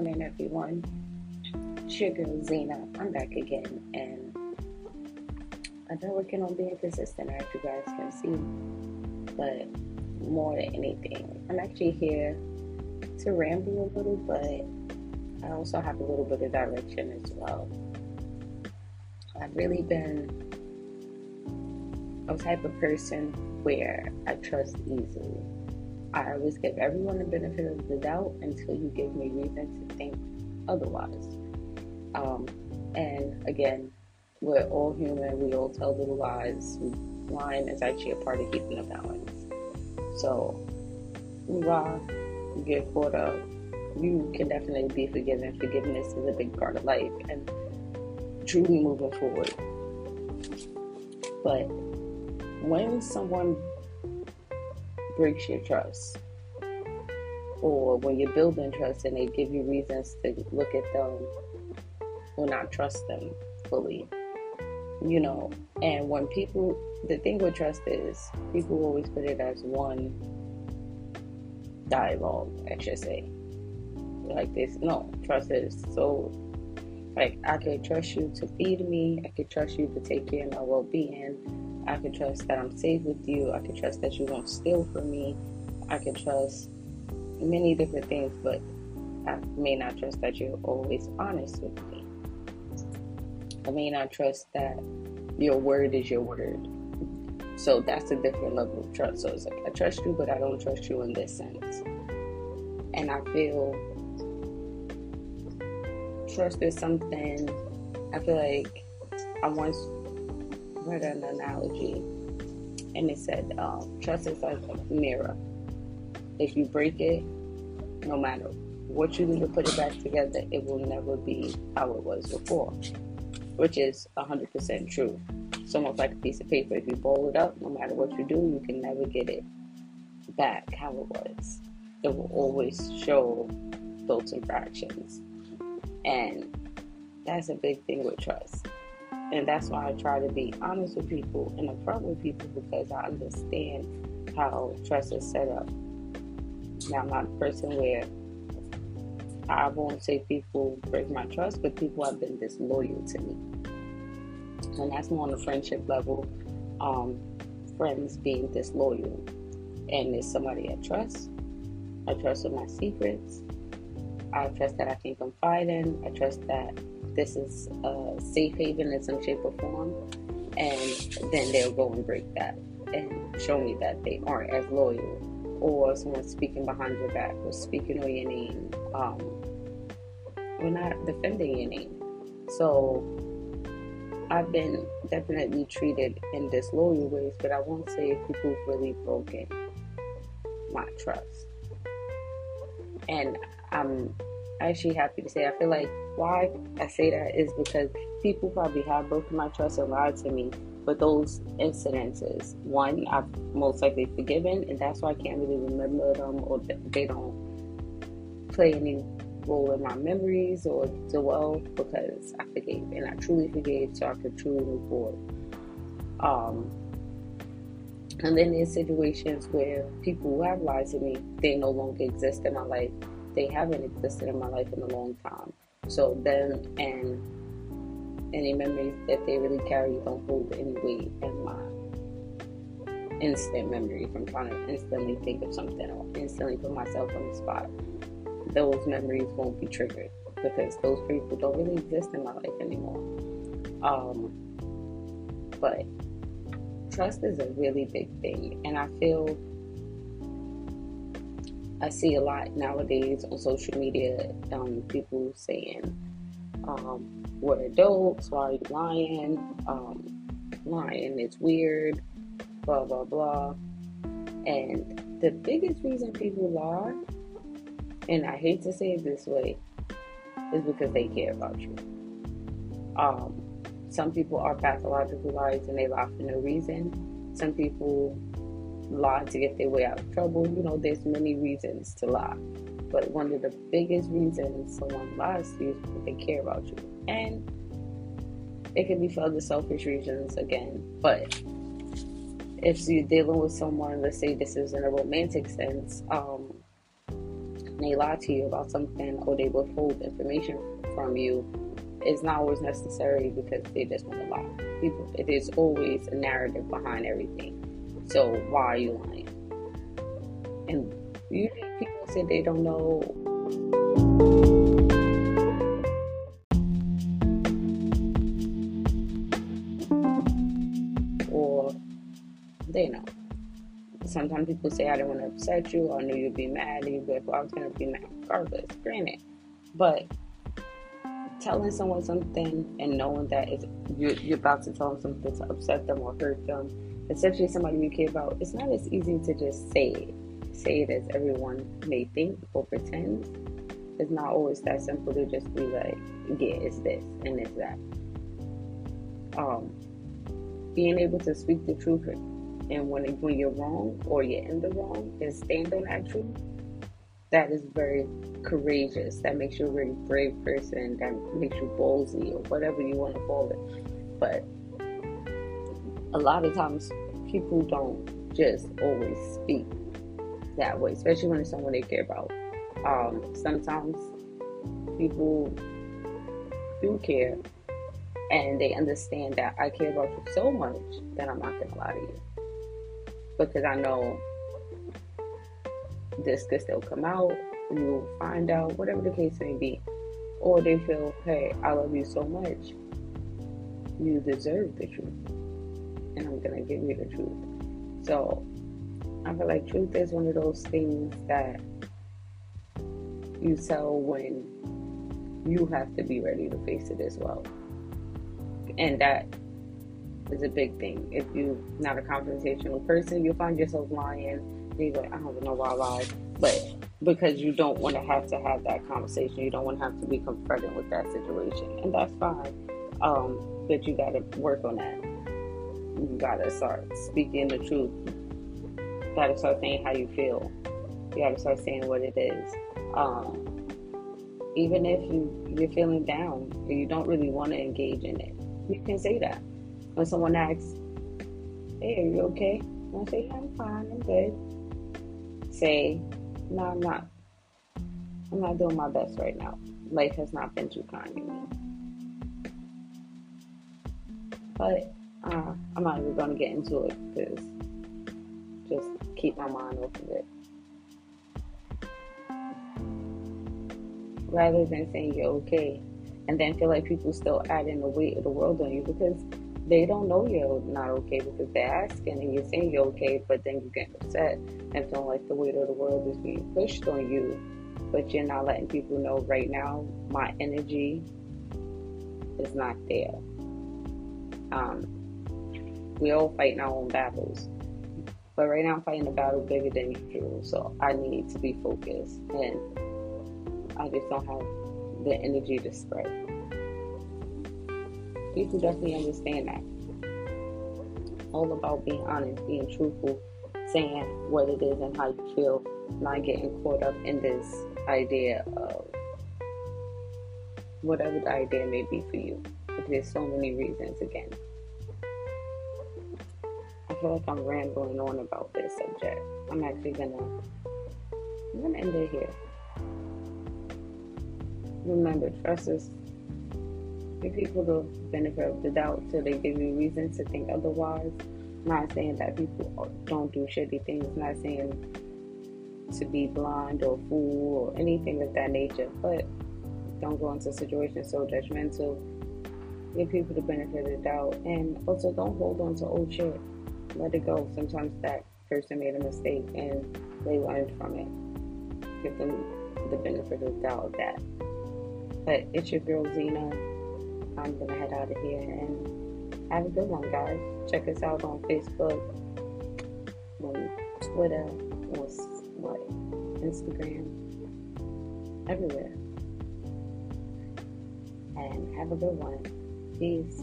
morning, everyone. It's your girl Zena. I'm back again, and I've been working on being consistent, as you guys can see. But more than anything, I'm actually here to ramble a little, but I also have a little bit of direction as well. I've really been a type of person where I trust easily. I always give everyone the benefit of the doubt until you give me reason to think otherwise. Um, and again, we're all human. We all tell little lies. Lying is actually a part of keeping a balance. So, lie, you get caught up. You can definitely be forgiven. Forgiveness is a big part of life and truly moving forward. But when someone breaks your trust. Or when you're building trust and they give you reasons to look at them or not trust them fully. You know, and when people, the thing with trust is people always put it as one dialogue, I should say. Like this, no, trust is so, like, I could trust you to feed me, I could trust you to take care of my well being I can trust that I'm safe with you. I can trust that you won't steal from me. I can trust many different things, but I may not trust that you're always honest with me. I may not trust that your word is your word. So that's a different level of trust. So it's like I trust you, but I don't trust you in this sense. And I feel trust is something I feel like I once read an analogy, and it said, um, "Trust is like a mirror. If you break it, no matter what you do to put it back together, it will never be how it was before." Which is 100% true. It's almost like a piece of paper. If you roll it up, no matter what you do, you can never get it back how it was. It will always show those infractions. And that's a big thing with trust. And that's why I try to be honest with people and upfront with people because I understand how trust is set up. Now, I'm not a person where I won't say people break my trust, but people have been disloyal to me. And that's more on the friendship level. Um, friends being disloyal. And it's somebody I trust. I trust with my secrets. I trust that I can confide in. I trust that this is a safe haven in some shape or form, and then they'll go and break that and show me that they aren't as loyal, or someone speaking behind your back or speaking on your name, um, or not defending your name. So I've been definitely treated in disloyal ways, but I won't say people have really broken my trust. And I'm actually happy to say I feel like why I say that is because people probably have broken my trust and lied to me. But those incidences, one, I've most likely forgiven, and that's why I can't really remember them or they don't play any role in my memories or dwell because I forgave and I truly forgave so I could truly move forward. Um, and then there's situations where people who have lied to me, they no longer exist in my life. They haven't existed in my life in a long time. So them and any memories that they really carry don't hold any weight in my instant memory from trying to instantly think of something or instantly put myself on the spot. Those memories won't be triggered because those people don't really exist in my life anymore. Um, but trust is a really big thing, and I feel I see a lot nowadays on social media, um, people saying, um, we're adults, why are you lying? Um, lying is weird, blah, blah, blah. And the biggest reason people lie, and I hate to say it this way, is because they care about you. Um, some people are pathological liars and they lie for no reason. Some people lie to get their way out of trouble. You know, there's many reasons to lie. But one of the biggest reasons someone lies to you is because they care about you. And it can be for other selfish reasons again. But if you're dealing with someone, let's say this is in a romantic sense, um, they lie to you about something or they withhold information from you, it's not always necessary because they just want to lie. People, it is always a narrative behind everything. So why are you lying? And usually people say they don't know. Or they know sometimes people say I don't want to upset you, I knew you'd be mad, and you'd be like, well, I was going to be mad regardless. Granted, but telling someone something and knowing that you're, you're about to tell them something to upset them or hurt them, especially somebody you care about, it's not as easy to just say it. Say it as everyone may think or pretend. It's not always that simple to just be like, yeah, it's this and it's that. Um, being able to speak the truth and when when you're wrong or you're in the wrong and stand on that truth, that is very courageous. That makes you a very brave person. That makes you ballsy or whatever you want to call it. But a lot of times people don't just always speak that way, especially when it's someone they care about. Um, sometimes people do care and they understand that I care about you so much that I'm not gonna lie to you because I know this could still come out. You'll find out, whatever the case may be. Or they feel, hey, I love you so much. You deserve the truth. And I'm going to give you the truth. So I feel like truth is one of those things that you tell when you have to be ready to face it as well. And that is a big thing. If you're not a confrontational person, you'll find yourself lying. you're like, I don't even know why I lied. But because you don't want to have to have that conversation, you don't want to have to be confronted with that situation. And that's fine. Um, but you got to work on that. You got to start speaking the truth. You got to start saying how you feel. You got to start saying what it is. Um, even if you, you're feeling down or you don't really want to engage in it, you can say that when someone asks, Hey, are you okay? I say, yeah, I'm fine, I'm good. Say, No, I'm not. I'm not doing my best right now. Life has not been too kind to me. But uh, I'm not even going to get into it because just keep my mind off of it. Rather than saying you're okay and then feel like people still adding the weight of the world on you because they don't know you're not okay because they're asking and you're saying you're okay, but then you get upset and feel like the weight of the world is being pushed on you, but you're not letting people know right now my energy is not there. Um, we all fighting our own battles. But right now I'm fighting a battle bigger than usual, so I need to be focused and I just don't have the energy to spread people definitely understand that. All about being honest, being truthful, saying what it is and how you feel, not getting caught up in this idea of whatever the idea may be for you. Because there's so many reasons again. Feel like I'm rambling on about this subject. I'm actually gonna I'm gonna end it here. Remember, trust is give people the benefit of the doubt till they give you reasons to think otherwise. Not saying that people don't do shitty things, not saying to be blind or fool or anything of that nature, but don't go into situations so judgmental. Give people the benefit of the doubt and also don't hold on to old shit. Let it go. Sometimes that person made a mistake and they learned from it. Give them the benefit of the doubt of that. But it's your girl Zena. I'm gonna head out of here and have a good one, guys. Check us out on Facebook, on Twitter, on what, Instagram, everywhere. And have a good one. Peace.